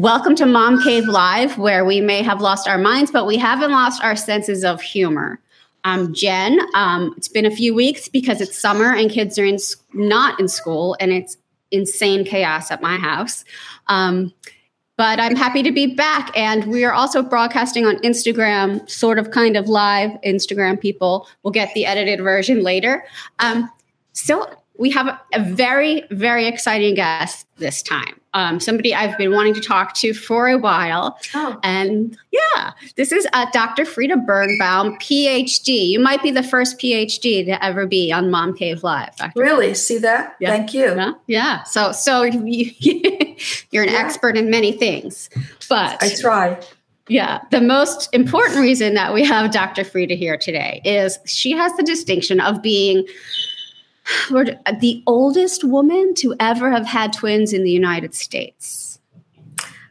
Welcome to Mom Cave Live, where we may have lost our minds, but we haven't lost our senses of humor. I'm Jen. Um, it's been a few weeks because it's summer and kids are in not in school, and it's insane chaos at my house. Um, but I'm happy to be back, and we are also broadcasting on Instagram, sort of, kind of live. Instagram people will get the edited version later. Um, so we have a very, very exciting guest this time. Um, somebody I've been wanting to talk to for a while. Oh. And yeah, this is uh, Dr. Frieda Birnbaum, PhD. You might be the first PhD to ever be on Mom Cave Live. Dr. Really? See that? Yeah. Thank you. Yeah. yeah. So, so you, you're an yeah. expert in many things, but I try. Yeah, the most important reason that we have Dr. Frieda here today is she has the distinction of being we're the oldest woman to ever have had twins in the United States.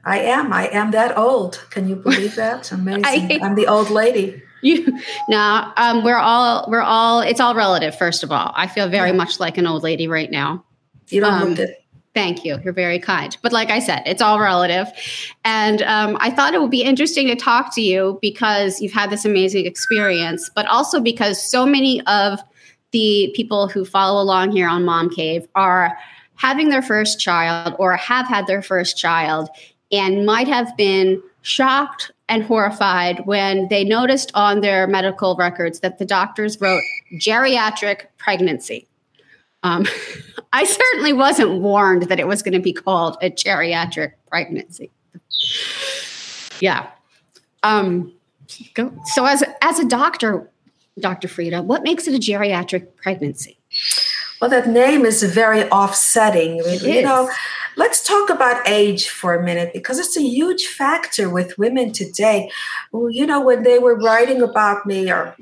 I am. I am that old. Can you believe that? Amazing. I, am the old lady. You now um, we're all we're all it's all relative. First of all, I feel very yeah. much like an old lady right now. You don't um, look it. Thank you. You're very kind. But like I said, it's all relative. And um, I thought it would be interesting to talk to you because you've had this amazing experience, but also because so many of the people who follow along here on Mom Cave are having their first child or have had their first child and might have been shocked and horrified when they noticed on their medical records that the doctors wrote geriatric pregnancy. Um, I certainly wasn't warned that it was going to be called a geriatric pregnancy. Yeah. Um, so as as a doctor, Dr. Frieda, what makes it a geriatric pregnancy? Well, that name is very offsetting. It you is. know, let's talk about age for a minute because it's a huge factor with women today. You know, when they were writing about me or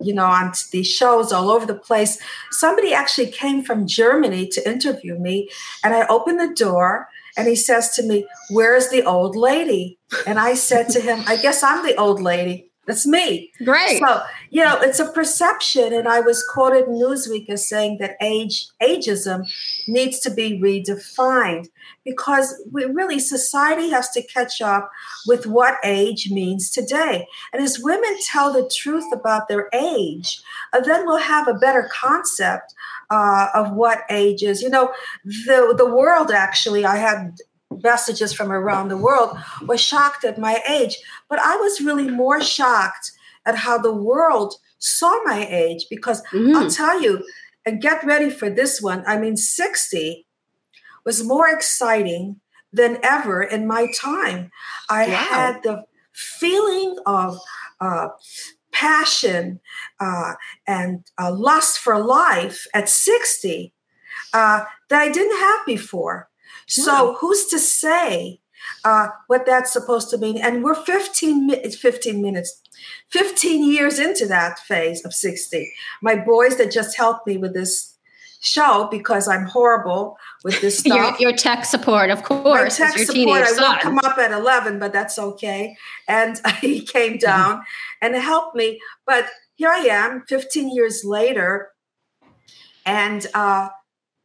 you know, on these shows all over the place. Somebody actually came from Germany to interview me, and I opened the door, and he says to me, Where's the old lady? And I said to him, I guess I'm the old lady. That's me. Great. So, you know, it's a perception. And I was quoted in Newsweek as saying that age ageism needs to be redefined because we really society has to catch up with what age means today. And as women tell the truth about their age, uh, then we'll have a better concept uh, of what age is. You know, the the world actually, I had messages from around the world was shocked at my age. But I was really more shocked at how the world saw my age because mm-hmm. I'll tell you, and get ready for this one. I mean, 60 was more exciting than ever in my time. I wow. had the feeling of uh, passion uh, and uh, lust for life at 60 uh, that I didn't have before. So who's to say uh, what that's supposed to mean? And we're 15, 15 minutes, 15 years into that phase of 60. My boys that just helped me with this show because I'm horrible with this stuff. your, your tech support, of course. My tech support, I won't come up at 11, but that's okay. And he came down and helped me. But here I am, 15 years later, and uh,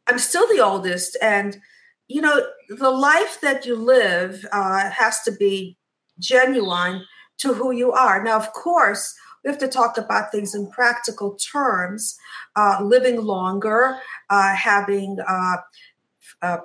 I'm still the oldest. And you know, the life that you live uh, has to be genuine to who you are. Now, of course, we have to talk about things in practical terms uh, living longer, uh, having uh, uh,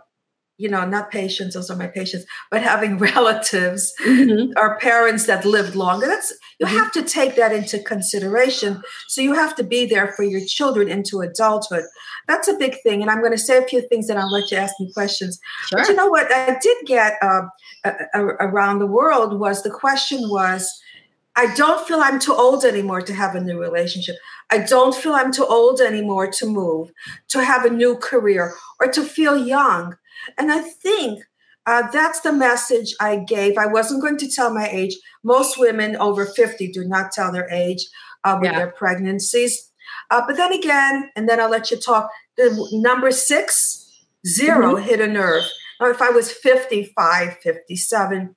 you know, not patients, those are my patients, but having relatives mm-hmm. or parents that lived longer. That's you mm-hmm. have to take that into consideration. So you have to be there for your children into adulthood. That's a big thing. And I'm going to say a few things and I'll let you ask me questions. Sure. But you know what I did get uh, around the world was the question was, I don't feel I'm too old anymore to have a new relationship. I don't feel I'm too old anymore to move, to have a new career, or to feel young. And I think uh, that's the message I gave. I wasn't going to tell my age. Most women over 50 do not tell their age uh, with yeah. their pregnancies. Uh, but then again, and then I'll let you talk. The number six, zero, mm-hmm. hit a nerve. Now, if I was 55, 57,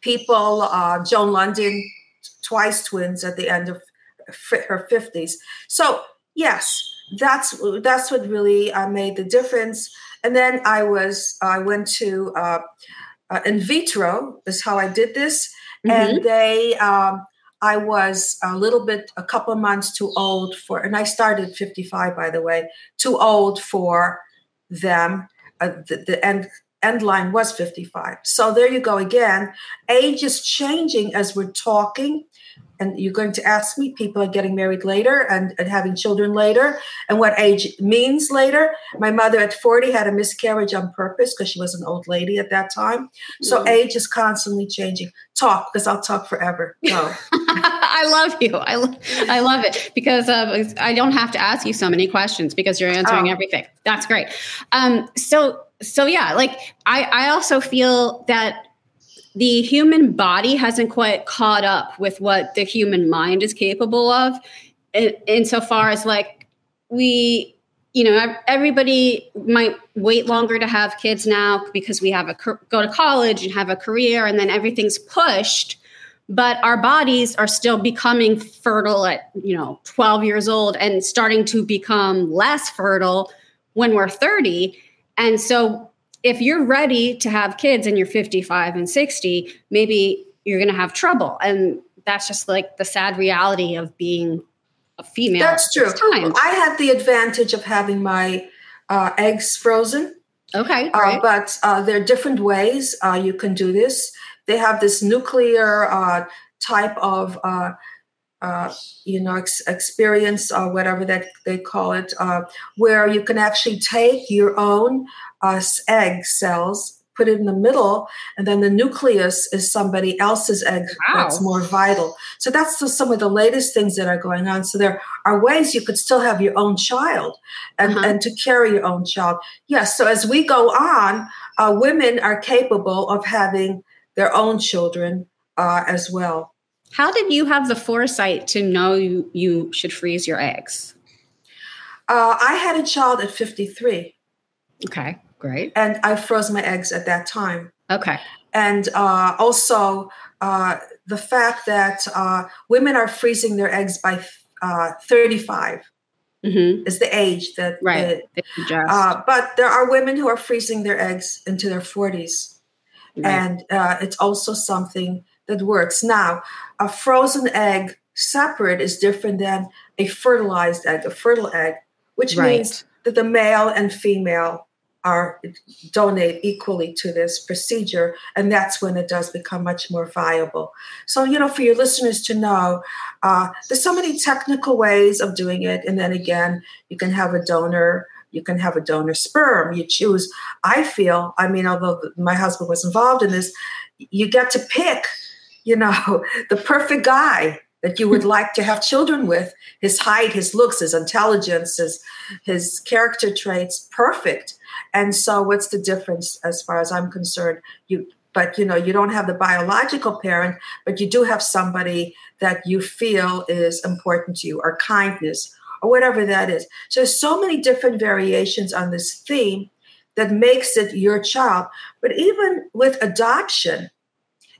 people, uh, Joan London, twice twins at the end of her 50s. So, yes, that's that's what really uh, made the difference. And then I was I went to uh, uh, in vitro is how I did this, mm-hmm. and they. Um, I was a little bit, a couple months too old for, and I started 55, by the way, too old for them. Uh, the, the end end line was 55. So there you go again. Age is changing as we're talking and you're going to ask me people are getting married later and, and having children later and what age means later. My mother at 40 had a miscarriage on purpose because she was an old lady at that time. So mm. age is constantly changing. Talk because i'll talk forever. No i love you. I, lo- I love it. Because uh, i don't have to ask you so many questions because you're answering oh. everything. That's great. Um, so so yeah like i i also feel that the human body hasn't quite caught up with what the human mind is capable of in, insofar as like we you know everybody might wait longer to have kids now because we have a go to college and have a career and then everything's pushed but our bodies are still becoming fertile at you know 12 years old and starting to become less fertile when we're 30 and so if you're ready to have kids and you're 55 and 60, maybe you're going to have trouble. And that's just like the sad reality of being a female. That's true. I had the advantage of having my uh, eggs frozen. Okay. Uh, but uh, there are different ways uh, you can do this. They have this nuclear uh, type of uh, you know ex- experience or whatever that they call it uh, where you can actually take your own uh, egg cells put it in the middle and then the nucleus is somebody else's egg wow. that's more vital so that's the, some of the latest things that are going on so there are ways you could still have your own child and, uh-huh. and to carry your own child yes so as we go on uh, women are capable of having their own children uh, as well how did you have the foresight to know you, you should freeze your eggs? Uh, I had a child at 53. Okay, great. And I froze my eggs at that time. Okay. And uh, also uh, the fact that uh, women are freezing their eggs by uh, 35 mm-hmm. is the age that. Right. Uh, but there are women who are freezing their eggs into their 40s. Right. And it's also something that works. Now, a frozen egg separate is different than a fertilized egg, a fertile egg, which right. means that the male and female are donate equally to this procedure and that's when it does become much more viable so you know for your listeners to know uh, there's so many technical ways of doing it and then again you can have a donor you can have a donor sperm you choose i feel i mean although my husband was involved in this you get to pick you know, the perfect guy that you would like to have children with. His height, his looks, his intelligence, his, his character traits, perfect. And so, what's the difference as far as I'm concerned? You, but you know, you don't have the biological parent, but you do have somebody that you feel is important to you, or kindness, or whatever that is. So, there's so many different variations on this theme that makes it your child. But even with adoption,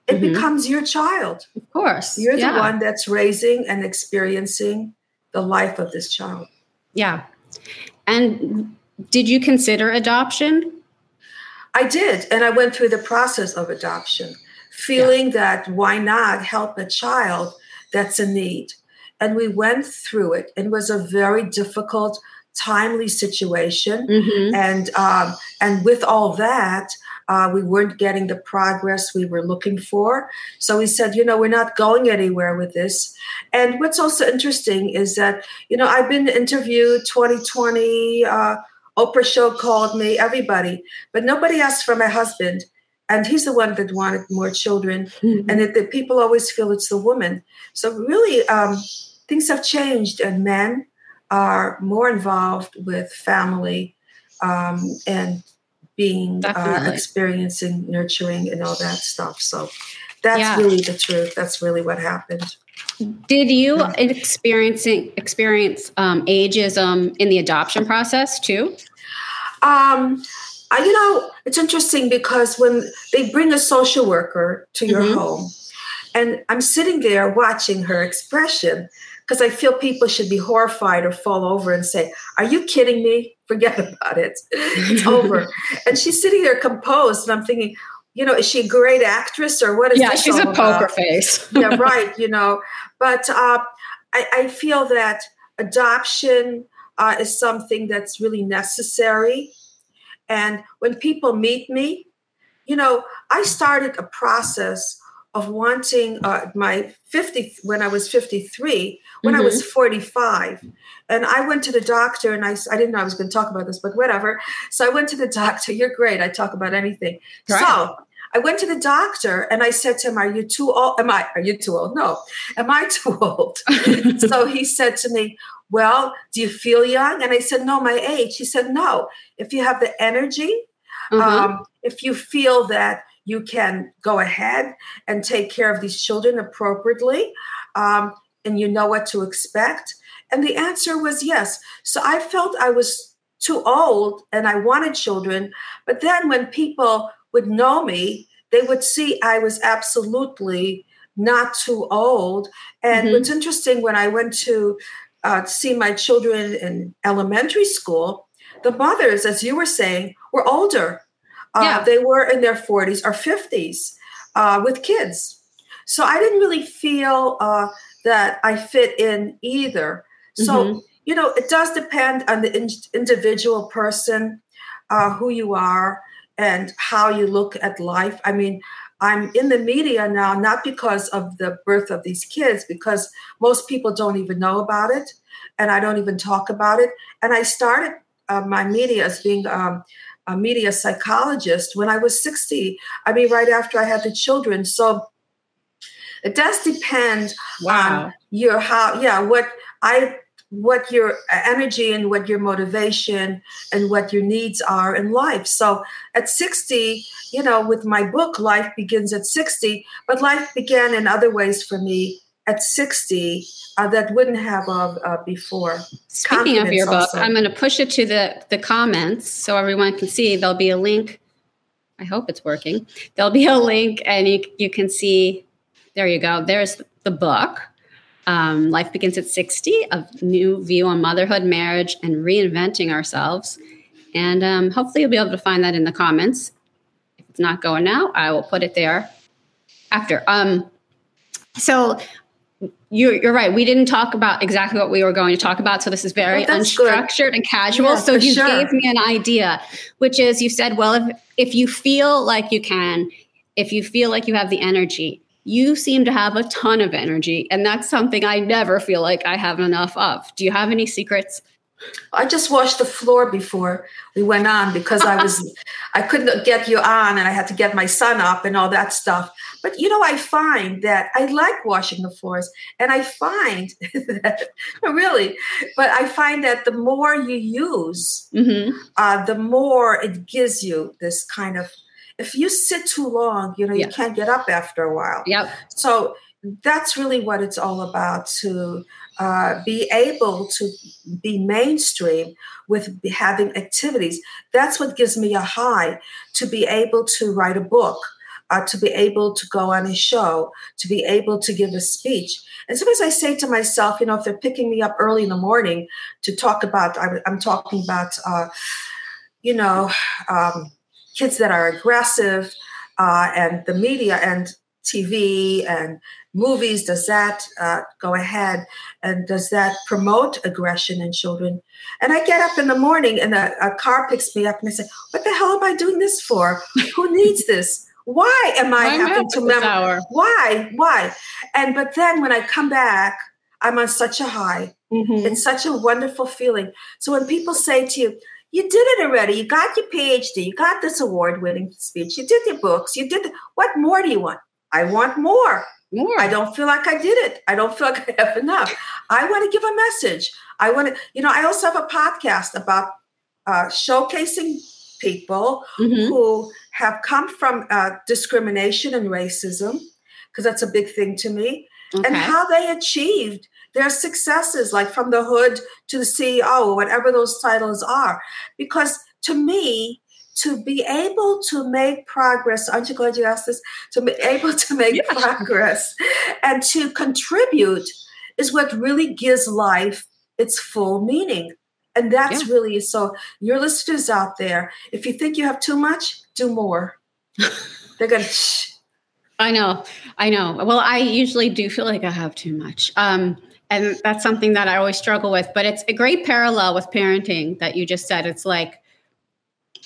it mm-hmm. becomes your child. Of course. You're yeah. the one that's raising and experiencing the life of this child. Yeah. And did you consider adoption? I did. And I went through the process of adoption, feeling yeah. that why not help a child that's in need? And we went through it. It was a very difficult, timely situation. Mm-hmm. And um, and with all that, uh, we weren't getting the progress we were looking for. So we said, you know, we're not going anywhere with this. And what's also interesting is that, you know, I've been interviewed 2020, uh, Oprah show called me, everybody, but nobody asked for my husband. And he's the one that wanted more children. Mm-hmm. And that the people always feel it's the woman. So really, um, things have changed, and men are more involved with family um, and being uh, experiencing nurturing and all that stuff so that's yeah. really the truth that's really what happened did you experiencing experience um, ageism in the adoption process too um, I, you know it's interesting because when they bring a social worker to your mm-hmm. home and i'm sitting there watching her expression because I feel people should be horrified or fall over and say, Are you kidding me? Forget about it. It's over. and she's sitting there composed, and I'm thinking, you know, is she a great actress or what is yeah, she's a poker about? face. yeah, right. You know, but uh, I, I, feel that adoption uh, is something that's really necessary. And when people meet me, you know, I started a process of wanting uh, my 50 when I was 53, when mm-hmm. I was mm-hmm. 45. And I went to the doctor and I, I didn't know I was going to talk about this, but whatever. So I went to the doctor. You're great. I talk about anything. Right. So I went to the doctor and I said to him, Are you too old? Am I, are you too old? No. Am I too old? so he said to me, Well, do you feel young? And I said, No, my age. He said, No. If you have the energy, mm-hmm. um, if you feel that you can go ahead and take care of these children appropriately um, and you know what to expect? And the answer was yes. So I felt I was too old and I wanted children. But then when people would know me, they would see I was absolutely not too old. And mm-hmm. what's interesting, when I went to uh, see my children in elementary school, the mothers, as you were saying, were older. Uh, yeah. They were in their 40s or 50s uh, with kids. So I didn't really feel uh, that I fit in either. So, mm-hmm. you know, it does depend on the in- individual person, uh, who you are, and how you look at life. I mean, I'm in the media now, not because of the birth of these kids, because most people don't even know about it, and I don't even talk about it. And I started uh, my media as being um, a media psychologist when I was 60. I mean, right after I had the children. So it does depend wow. on your how, yeah, what I what your energy and what your motivation and what your needs are in life. So at 60, you know, with my book, Life Begins at 60, but life began in other ways for me at 60 uh, that wouldn't have uh, uh, before. Speaking of your book, also. I'm going to push it to the, the comments so everyone can see. There'll be a link. I hope it's working. There'll be a link, and you, you can see. There you go. There's the book. Um, Life Begins at 60, a new view on motherhood, marriage, and reinventing ourselves. And um, hopefully, you'll be able to find that in the comments. If it's not going now, I will put it there after. Um, so, you're, you're right. We didn't talk about exactly what we were going to talk about. So this is very unstructured good. and casual. Yeah, so you sure. gave me an idea, which is you said, well, if, if you feel like you can, if you feel like you have the energy, you seem to have a ton of energy. And that's something I never feel like I have enough of. Do you have any secrets? I just washed the floor before we went on because I was I couldn't get you on and I had to get my son up and all that stuff. But you know, I find that I like washing the floors and I find that really, but I find that the more you use, mm-hmm. uh, the more it gives you this kind of if you sit too long, you know, yeah. you can't get up after a while. Yep. So that's really what it's all about to uh, be able to be mainstream with having activities. That's what gives me a high to be able to write a book, uh, to be able to go on a show, to be able to give a speech. And sometimes I say to myself, you know, if they're picking me up early in the morning to talk about, I'm, talking about, uh, you know, um, kids that are aggressive uh, and the media and TV and movies, does that uh, go ahead and does that promote aggression in children? And I get up in the morning and a, a car picks me up and I say, What the hell am I doing this for? Who needs this? Why am I Why having to remember? Why? Why? And but then when I come back, I'm on such a high. Mm-hmm. It's such a wonderful feeling. So when people say to you, you did it already. You got your PhD. You got this award winning speech. You did your books. You did. The, what more do you want? I want more. More. I don't feel like I did it. I don't feel like I have enough. I want to give a message. I want to, you know, I also have a podcast about uh, showcasing people mm-hmm. who have come from uh, discrimination and racism, because that's a big thing to me, okay. and how they achieved their successes, like from the hood to the CEO, whatever those titles are. Because to me, to be able to make progress, aren't you glad you asked this? To be able to make yeah. progress and to contribute is what really gives life its full meaning. And that's yeah. really so. Your listeners out there, if you think you have too much, do more. They're going to. I know. I know. Well, I usually do feel like I have too much. Um, and that's something that I always struggle with, but it's a great parallel with parenting that you just said. It's like,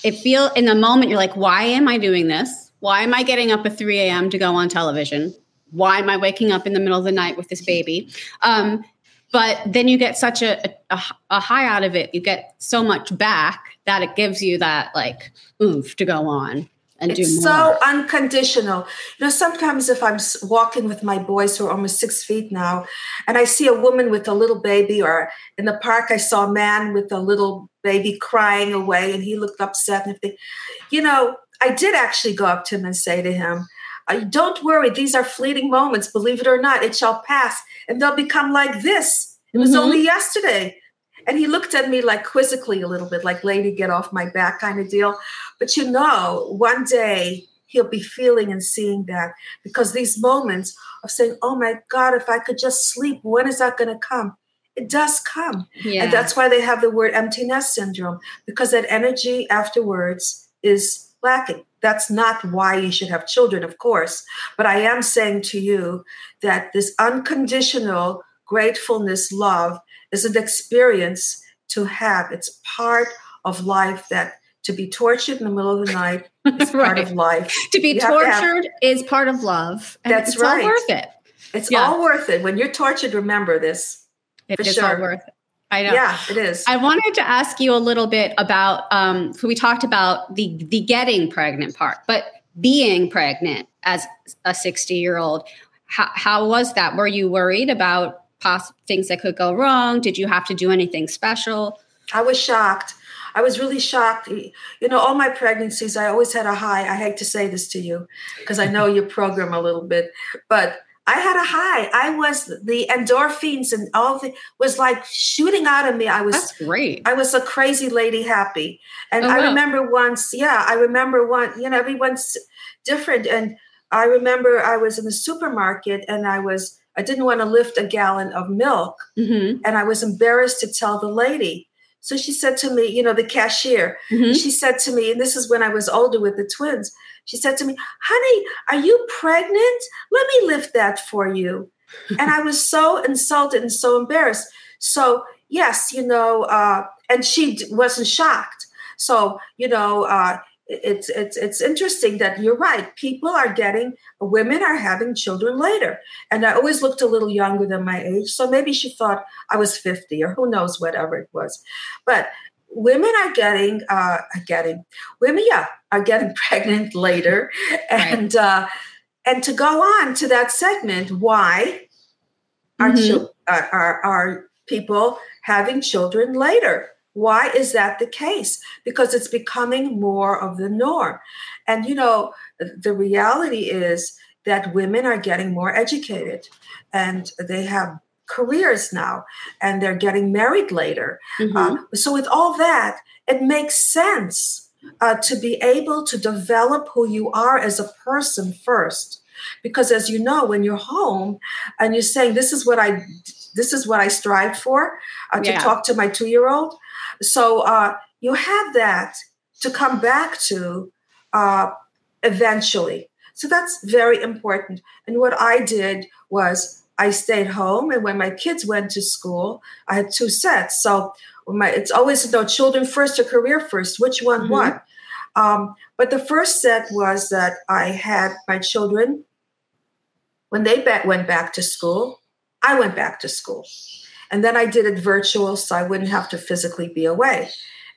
it feel in the moment, you're like, why am I doing this? Why am I getting up at 3 a.m. to go on television? Why am I waking up in the middle of the night with this baby? Um, but then you get such a, a, a, high out of it. You get so much back that it gives you that like oomph to go on and it's do more. so unconditional. You know, sometimes if I'm walking with my boys who are almost six feet now, and I see a woman with a little baby, or in the park I saw a man with a little baby crying away, and he looked upset. And if they, you know, I did actually go up to him and say to him, "Don't worry, these are fleeting moments. Believe it or not, it shall pass, and they'll become like this." It was mm-hmm. only yesterday. And he looked at me like quizzically a little bit, like, lady, get off my back kind of deal. But you know, one day he'll be feeling and seeing that because these moments of saying, oh my God, if I could just sleep, when is that going to come? It does come. Yeah. And that's why they have the word empty nest syndrome because that energy afterwards is lacking. That's not why you should have children, of course. But I am saying to you that this unconditional gratefulness, love is an experience to have. It's part of life that to be tortured in the middle of the night is right. part of life. To be you tortured to have, is part of love. that's it's right. all worth it. It's yeah. all worth it. When you're tortured, remember this. It is sure. all worth it. I know. Yeah, it is. I wanted to ask you a little bit about. Um, so we talked about the the getting pregnant part, but being pregnant as a 60 year old, how, how was that? Were you worried about poss- things that could go wrong? Did you have to do anything special? I was shocked. I was really shocked. You know, all my pregnancies, I always had a high. I hate to say this to you because I know your program a little bit, but I had a high. I was the endorphins and all the was like shooting out of me. I was That's great. I was a crazy lady happy. And oh, I remember once, yeah, I remember one, you know, everyone's different. And I remember I was in the supermarket and I was I didn't want to lift a gallon of milk. Mm-hmm. And I was embarrassed to tell the lady. So she said to me, you know, the cashier, mm-hmm. she said to me, and this is when I was older with the twins, she said to me, honey, are you pregnant? Let me lift that for you. and I was so insulted and so embarrassed. So, yes, you know, uh, and she wasn't shocked. So, you know, uh, it's it's it's interesting that you're right. People are getting women are having children later, and I always looked a little younger than my age. So maybe she thought I was fifty, or who knows, whatever it was. But women are getting uh, getting women, yeah, are getting pregnant later, and right. uh, and to go on to that segment, why mm-hmm. are, are are people having children later? Why is that the case? Because it's becoming more of the norm. And, you know, the reality is that women are getting more educated and they have careers now and they're getting married later. Mm-hmm. Uh, so, with all that, it makes sense uh, to be able to develop who you are as a person first. Because as you know, when you're home and you're saying, This is what I this is what I strive for uh, to yeah. talk to my two year old. So uh, you have that to come back to uh, eventually. So that's very important. And what I did was I stayed home, and when my kids went to school, I had two sets. So my, it's always know children first or career first. Which one? Mm-hmm. What? Um, but the first set was that I had my children when they went back to school. I went back to school. And then I did it virtual so I wouldn't have to physically be away.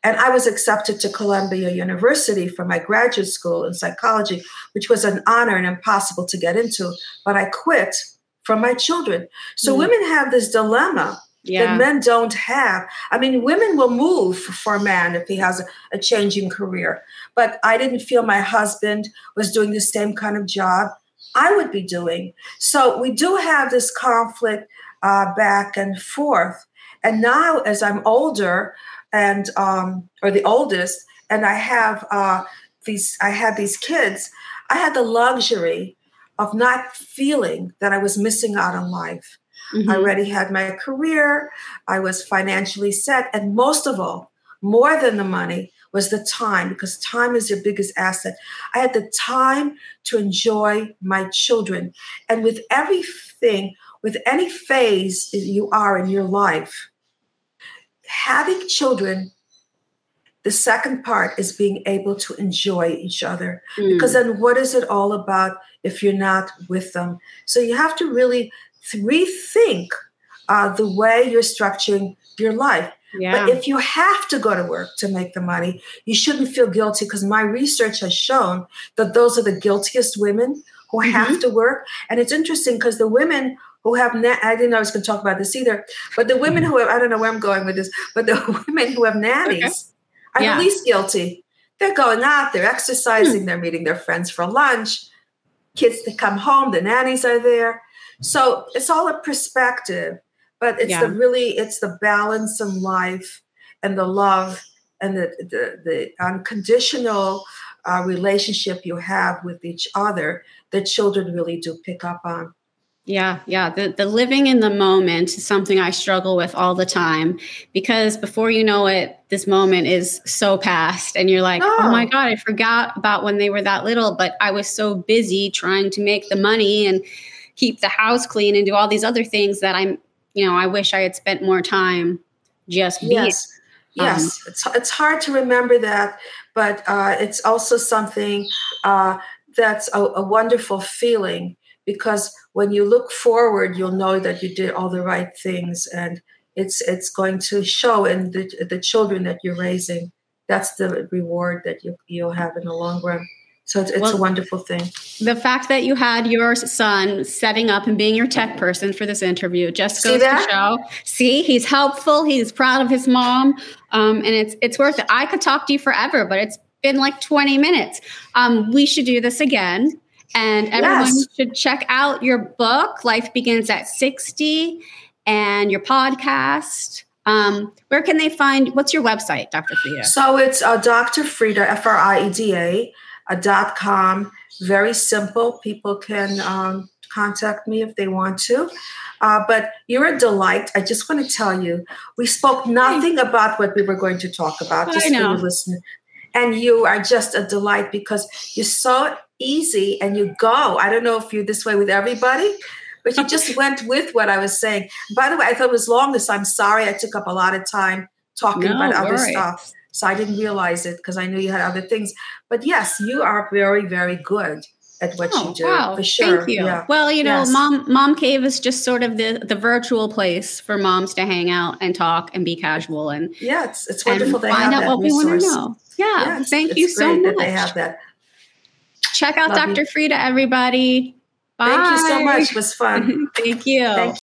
And I was accepted to Columbia University for my graduate school in psychology, which was an honor and impossible to get into. But I quit from my children. So mm. women have this dilemma yeah. that men don't have. I mean, women will move for a man if he has a, a changing career. But I didn't feel my husband was doing the same kind of job I would be doing. So we do have this conflict uh, back and forth. And now, as I'm older and um, or the oldest, and I have uh, these, I had these kids. I had the luxury of not feeling that I was missing out on life. Mm-hmm. I already had my career. I was financially set, and most of all, more than the money, was the time because time is your biggest asset. I had the time to enjoy my children. And with everything, with any phase you are in your life, having children the second part is being able to enjoy each other mm. because then what is it all about if you're not with them so you have to really rethink uh, the way you're structuring your life yeah. But if you have to go to work to make the money, you shouldn't feel guilty because my research has shown that those are the guiltiest women who mm-hmm. have to work. And it's interesting because the women who have, na- I didn't know I was going to talk about this either, but the women who have, I don't know where I'm going with this, but the women who have nannies okay. are yeah. the least guilty. They're going out, they're exercising, mm. they're meeting their friends for lunch. Kids that come home, the nannies are there. So it's all a perspective but it's yeah. the really it's the balance in life and the love and the the, the unconditional uh, relationship you have with each other that children really do pick up on yeah, yeah. The the living in the moment is something I struggle with all the time because before you know it, this moment is so past and you're like, oh. oh my God, I forgot about when they were that little, but I was so busy trying to make the money and keep the house clean and do all these other things that I'm you know, I wish I had spent more time just being. Yes, yes. Um, it's, it's hard to remember that, but uh, it's also something uh, that's a, a wonderful feeling because when you look forward, you'll know that you did all the right things, and it's it's going to show in the the children that you're raising. That's the reward that you you'll have in the long run. So it's, it's well, a wonderful thing. The fact that you had your son setting up and being your tech person for this interview just goes to show. See, he's helpful. He's proud of his mom, um, and it's it's worth it. I could talk to you forever, but it's been like twenty minutes. Um, we should do this again, and everyone yes. should check out your book. Life begins at sixty, and your podcast. Um, where can they find? What's your website, Dr. Frieda? So it's uh, Dr. Frida, Frieda, F R I E D A a dot com. Very simple. People can um, contact me if they want to. Uh, but you're a delight. I just want to tell you, we spoke nothing about what we were going to talk about, just for you listening. And you are just a delight because you're so easy and you go. I don't know if you're this way with everybody, but you just went with what I was saying. By the way, I thought it was long, so I'm sorry I took up a lot of time talking no, about other stuff. So I didn't realize it because I knew you had other things. But yes, you are very, very good at what oh, you do. Wow. For sure. Thank you. Yeah. Well, you know, yes. mom mom cave is just sort of the the virtual place for moms to hang out and talk and be casual and yeah, it's it's wonderful to find out what resource. we want to know. Yeah. Yes, thank you so much. they have that. Check out Love Dr. You. Frieda, everybody. Bye. Thank you so much. It was fun. thank you. Thank